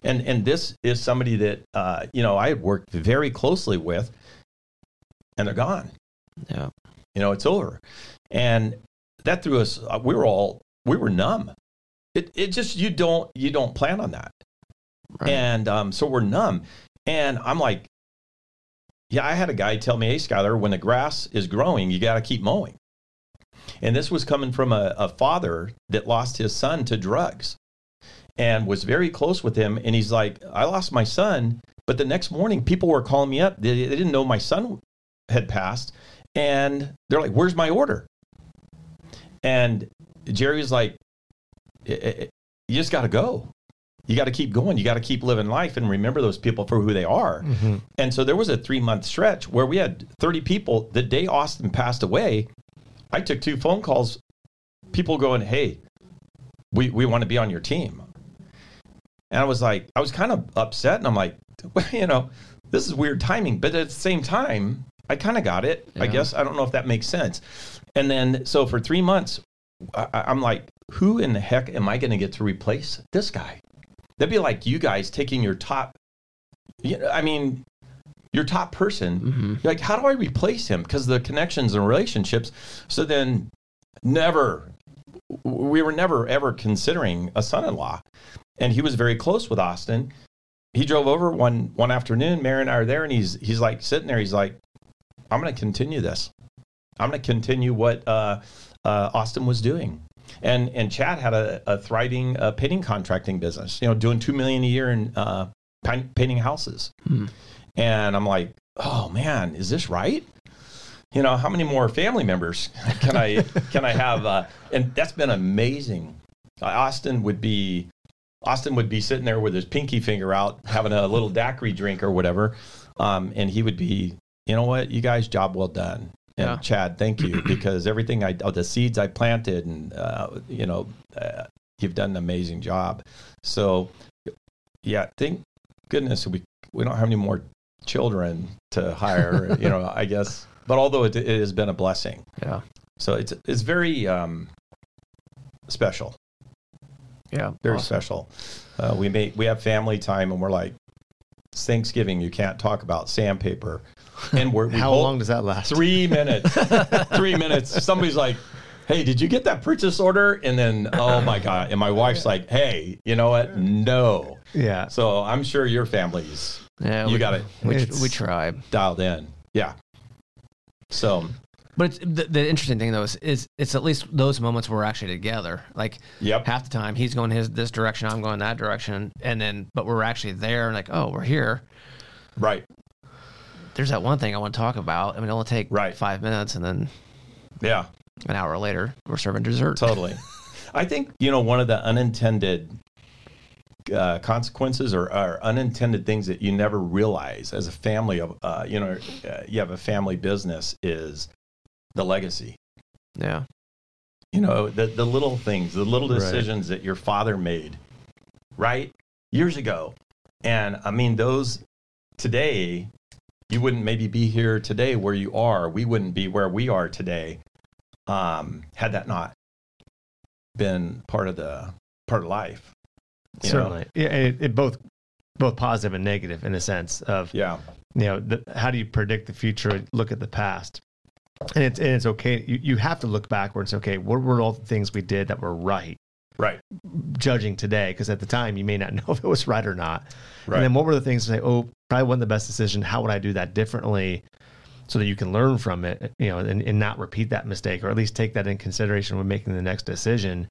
And and this is somebody that uh, you know i worked very closely with and they're gone. Yeah. You know it's over. And that threw us uh, we were all we were numb. It, it just you don't you don't plan on that. Right. and um, so we're numb. And i'm like yeah i had a guy tell me hey skylar when the grass is growing you got to keep mowing. And this was coming from a, a father that lost his son to drugs and was very close with him. And he's like i lost my son but the next morning people were calling me up. They, they didn't know my son had passed and they're like where's my order? And jerry was like "I- I- you just got to go. You got to keep going. You got to keep living life and remember those people for who they are. Mm-hmm. And so there was a three month stretch where we had 30 people the day austin passed away. I took two phone calls people going hey we, we want to be on your team. And i was like i was kind of upset and i'm like well, you know this is weird timing but at the same time i kind of got it i guess i don't know if that makes sense and then so for three months I, i'm like who in the heck am i going to get to replace this guy that'd be like you guys taking your top you know, i mean your top person hmm like, how do I replace him? Because the connections and relationships. So then, never, we were never ever considering a son-in-law, and he was very close with Austin. He drove over one one afternoon. Mary and I are there, and he's he's like sitting there. He's like, I'm going to continue this. I'm going to continue what uh, uh, Austin was doing. And and Chad had a, a thriving uh, painting contracting business. You know, doing two million a year in uh, painting houses. And I'm like, oh man, is this right? You know, how many more family members can I can I have? Uh, and that's been amazing. Uh, Austin would be Austin would be sitting there with his pinky finger out, having a little daiquiri drink or whatever, um, and he would be, you know what, you guys, job well done. And Yeah. Chad, thank you because everything I, oh, the seeds I planted, and uh, you know, uh, you've done an amazing job. So, yeah, thank goodness we we don't have any more children to hire. you know, I guess. But although it, it has been a blessing, Yeah. so it's it's very um, special, Yeah. very Awesome. special. Uh, we make we have family time, and we're like It's Thanksgiving. You can't talk about sandpaper. And we're we How both- long does that last? Three minutes. three minutes. Somebody's like, "Hey, did you get that purchase order?" And then, oh my god! And my wife's like, "Hey, you know what? No." Yeah. So I'm sure your family's Yeah, You we, got it. We, It's- we try. dialed in. Yeah. So, But it's, the, the interesting thing though is, is it's at least those moments where we're actually together. Like Yep. half the time he's going his this direction, I'm going that direction, and then but we're actually there and like oh we're here. right. There's that one thing I want to talk about. I mean, it'll take Right. five minutes, and then Yeah. an hour later we're serving dessert. Totally. I think you know one of the unintended uh, consequences or, or unintended things that you never realize as a family of uh, you know uh, you have a family business is the legacy. Yeah, You know the the little things, the little Right. decisions that your father made, right years ago, and I mean those today. You wouldn't maybe be here today where you are. We wouldn't be where we are today um, had that not been part of the part of life. you know? Certainly. Yeah. It, it both both positive and negative in a sense of Yeah. you know the, how do you predict the future look at the past and it's and it's okay you, you have to look backwards okay what were all the things we did that were right Right. judging today because at the time you may not know if it was right or not Right. and then what were the things to say oh probably wasn't the best decision how would i do that differently so that you can learn from it eh, you know and, and not repeat that mistake or at least take that in consideration when making the next decision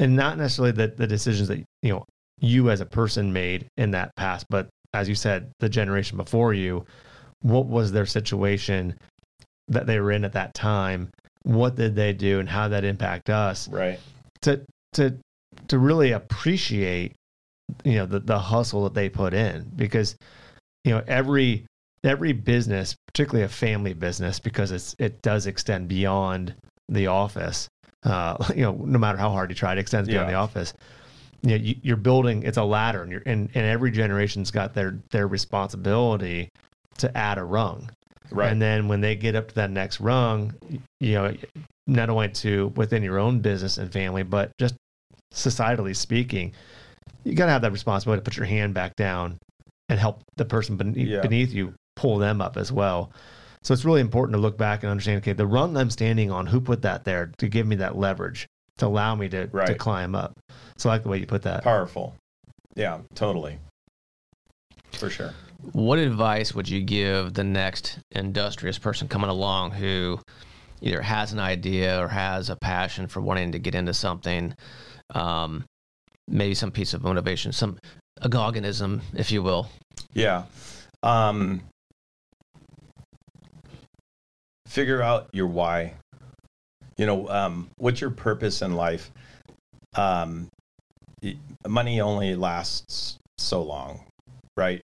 and not necessarily the, the decisions that you know you as a person made in that past but as you said the generation before you what was their situation that they were in at that time what did they do and how did that impact us right. to to to really appreciate you know the the hustle that they put in because you know every every business particularly a family business because it's it does extend beyond the office uh you know no matter how hard you try it extends beyond Yeah. the office you know you, you're building it's a ladder and you're and, and every generation's got their their responsibility to add a rung Right. and then when they get up to that next rung, you know, not only to within your own business and family, but just societally speaking, you got to have that responsibility to put your hand back down and help the person beneath, Yeah. beneath you pull them up as well. So it's really important to look back and understand, okay, the rung I'm standing on, who put that there to give me that leverage to allow me to, to climb up. So I like the way you put that. Powerful. Yeah. Totally. For sure. What advice would you give the next industrious person coming along who either has an idea or has a passion for wanting to get into something? Um, maybe some piece of motivation, some agoganism, if you will. Yeah. Um, figure out your why. You know, um, what's your purpose in life? Um, money only lasts so long, right?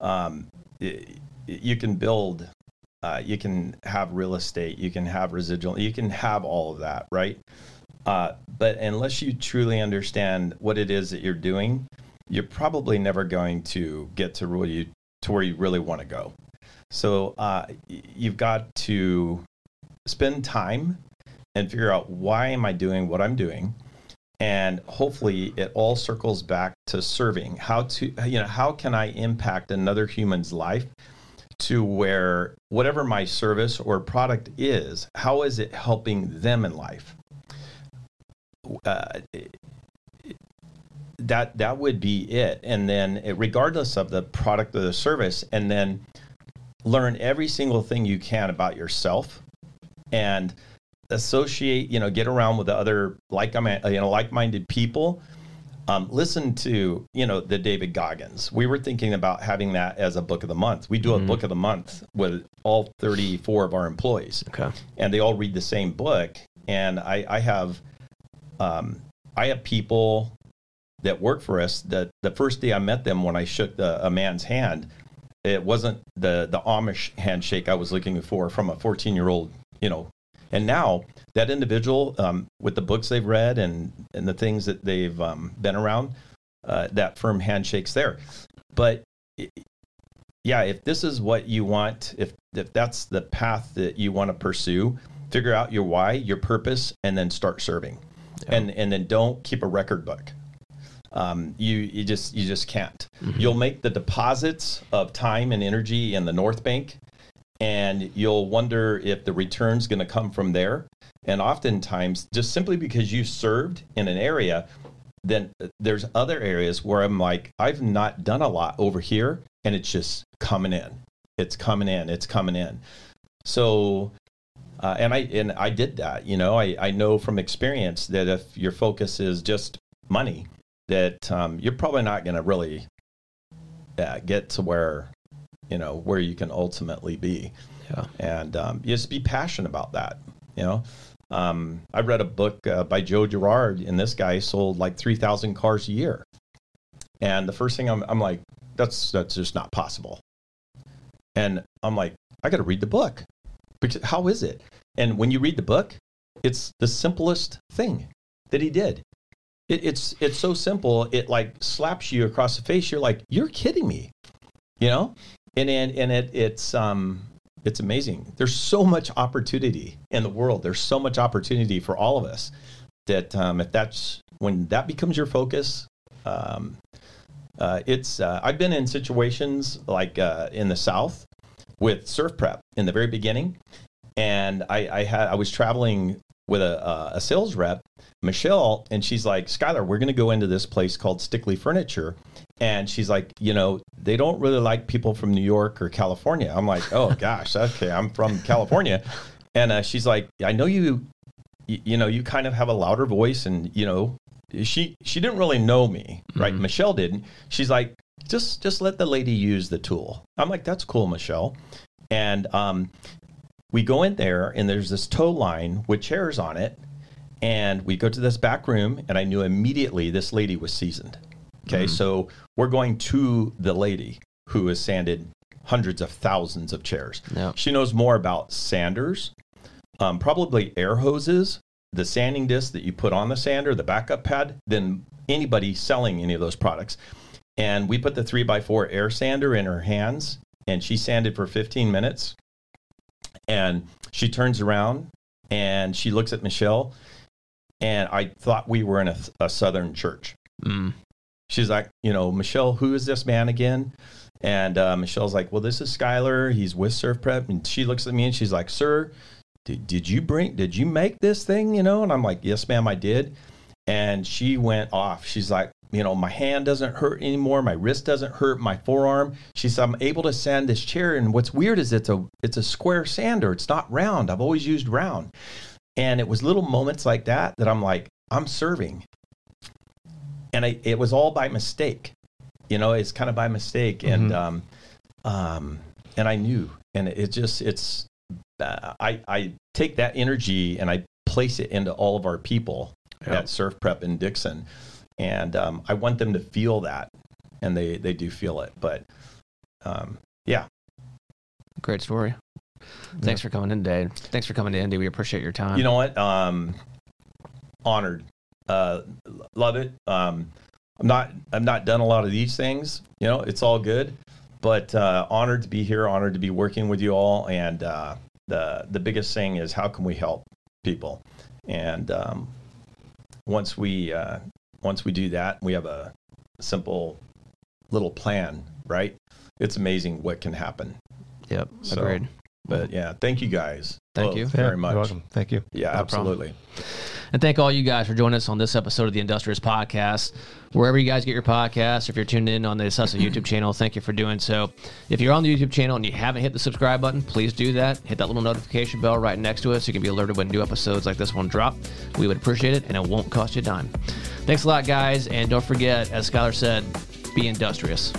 Um, y- you can build, uh, you can have real estate, you can have residual, you can have all of that, right? Uh, but unless you truly understand what it is that you're doing, you're probably never going to get to where you to where you really want to go. So uh, you've got to spend time and figure out why am I doing what I'm doing, and hopefully it all circles back to serving. How to you know how can I impact another human's life to where whatever my service or product is, how is it helping them in life? Uh, that that would be it and then eh, regardless of the product or the service and then learn every single thing you can about yourself and associate you know get around with the other like i'm you know like-minded people um, listen to you know the david goggins we were thinking about having that as a book of the month we do a book of the month with all 34 of our employees Okay. and they all read the same book. And I, I have, um, I have people that work for us that the first day I met them, when I shook the, a man's hand, it wasn't the the Amish handshake I was looking for from a 14 year old, you know. And now that individual, um, with the books they've read and and the things that they've um, been around, uh, that firm handshake's there. But yeah, if this is what you want, if if that's the path that you want to pursue, figure out your why, your purpose, and then start serving. And and then don't keep a record book. um, you you just you just can't. You'll make the deposits of time and energy in the North Bank, and you'll wonder if the return's going to come from there. And oftentimes, just simply because you served in an area, then there's other areas where I'm like, I've not done a lot over here, and it's just coming in. It's coming in. It's coming in. So, uh, and I and I did that. You know, I I know from experience that if your focus is just money, that um, you're probably not going to really uh, get to where you know where you can ultimately be. Yeah. And um, just be passionate about that. You know, um, I read a book uh, by Joe Girard, and this guy sold like three thousand cars a year. And the first thing I'm, I'm like, that's that's just not possible. And I'm like, I got to read the book because how is it? And when you read the book, it's the simplest thing that he did. It, it's it's so simple. It like slaps you across the face. You're like, you're kidding me, you know? And and and it it's um it's amazing. There's so much opportunity in the world. There's so much opportunity for all of us that um, if that's when that becomes your focus, um, uh, it's uh, I've been in situations like uh, in the South with surf prep in the very beginning, and I, I had I was traveling with a, a sales rep, Michelle, and she's like, Skylar, we're going to go into this place called Stickley Furniture, and she's like, you know, they don't really like people from New York or California. I'm like, oh gosh, okay, I'm from California, and uh, she's like, I know you, you, know, you kind of have a louder voice, and you know, she she didn't really know me, right? Michelle didn't. She's like, just just let the lady use the tool. I'm like, that's cool, Michelle, and um, we go in there, and there's this tow line with chairs on it, and we go to this back room, and I knew immediately this lady was seasoned. Okay, so we're going to the lady who has sanded hundreds of thousands of chairs. Yeah. She knows more about sanders, um, probably air hoses, the sanding disc that you put on the sander, the backup pad, than anybody selling any of those products. And we put the three by four air sander in her hands, and she sanded for 15 minutes. And she turns around and she looks at Michelle, and I thought we were in a, a southern church. Mm. She's like, you know, Michelle, who is this man again? And uh, Michelle's like, well, this is Skylar. He's with Surf Prep. And she looks at me and she's like, sir, did, did you bring, did you make this thing? You know? And I'm like, yes, ma'am, I did. And she went off. She's like, you know, my hand doesn't hurt anymore. My wrist doesn't hurt. My forearm. She said, I'm able to sand this chair. And what's weird is it's a, it's a square sander. It's not round. I've always used round. And it was little moments like that that I'm like, I'm serving and I, it was all by mistake. You know, it's kind of by mistake, and um, um, and I knew, and it just it's uh, I I take that energy and I place it into all of our people Yeah. at Surf Prep in Dixon, and um, I want them to feel that, and they they do feel it. But um, yeah, Great story. Thanks for coming in today. Thanks for coming in, Andy. We appreciate your time. you know what? Um, honored, uh, love it. Um, I'm not I'm not done a lot of these things. You know, it's all good, but uh, honored to be here. Honored to be working with you all. And uh, the the biggest thing is how can we help people? And um, once we uh, once we do that, we have a simple little plan. Right? It's amazing what can happen. Yep. So- Agreed. But yeah, thank you guys. Thank you. very Yeah, much. You're welcome. Thank you. Yeah, No problem. And thank all you guys for joining us on this episode of the Industrious Podcast. Wherever you guys get your podcasts, if you're tuned in on the Assessa YouTube channel, thank you for doing so. If you're on the YouTube channel and you haven't hit the subscribe button, please do that. Hit that little notification bell right next to us so you can be alerted when new episodes like this one drop. We would appreciate it, and it won't cost you a dime. Thanks a lot, guys. And don't forget, as Skylar said, be industrious.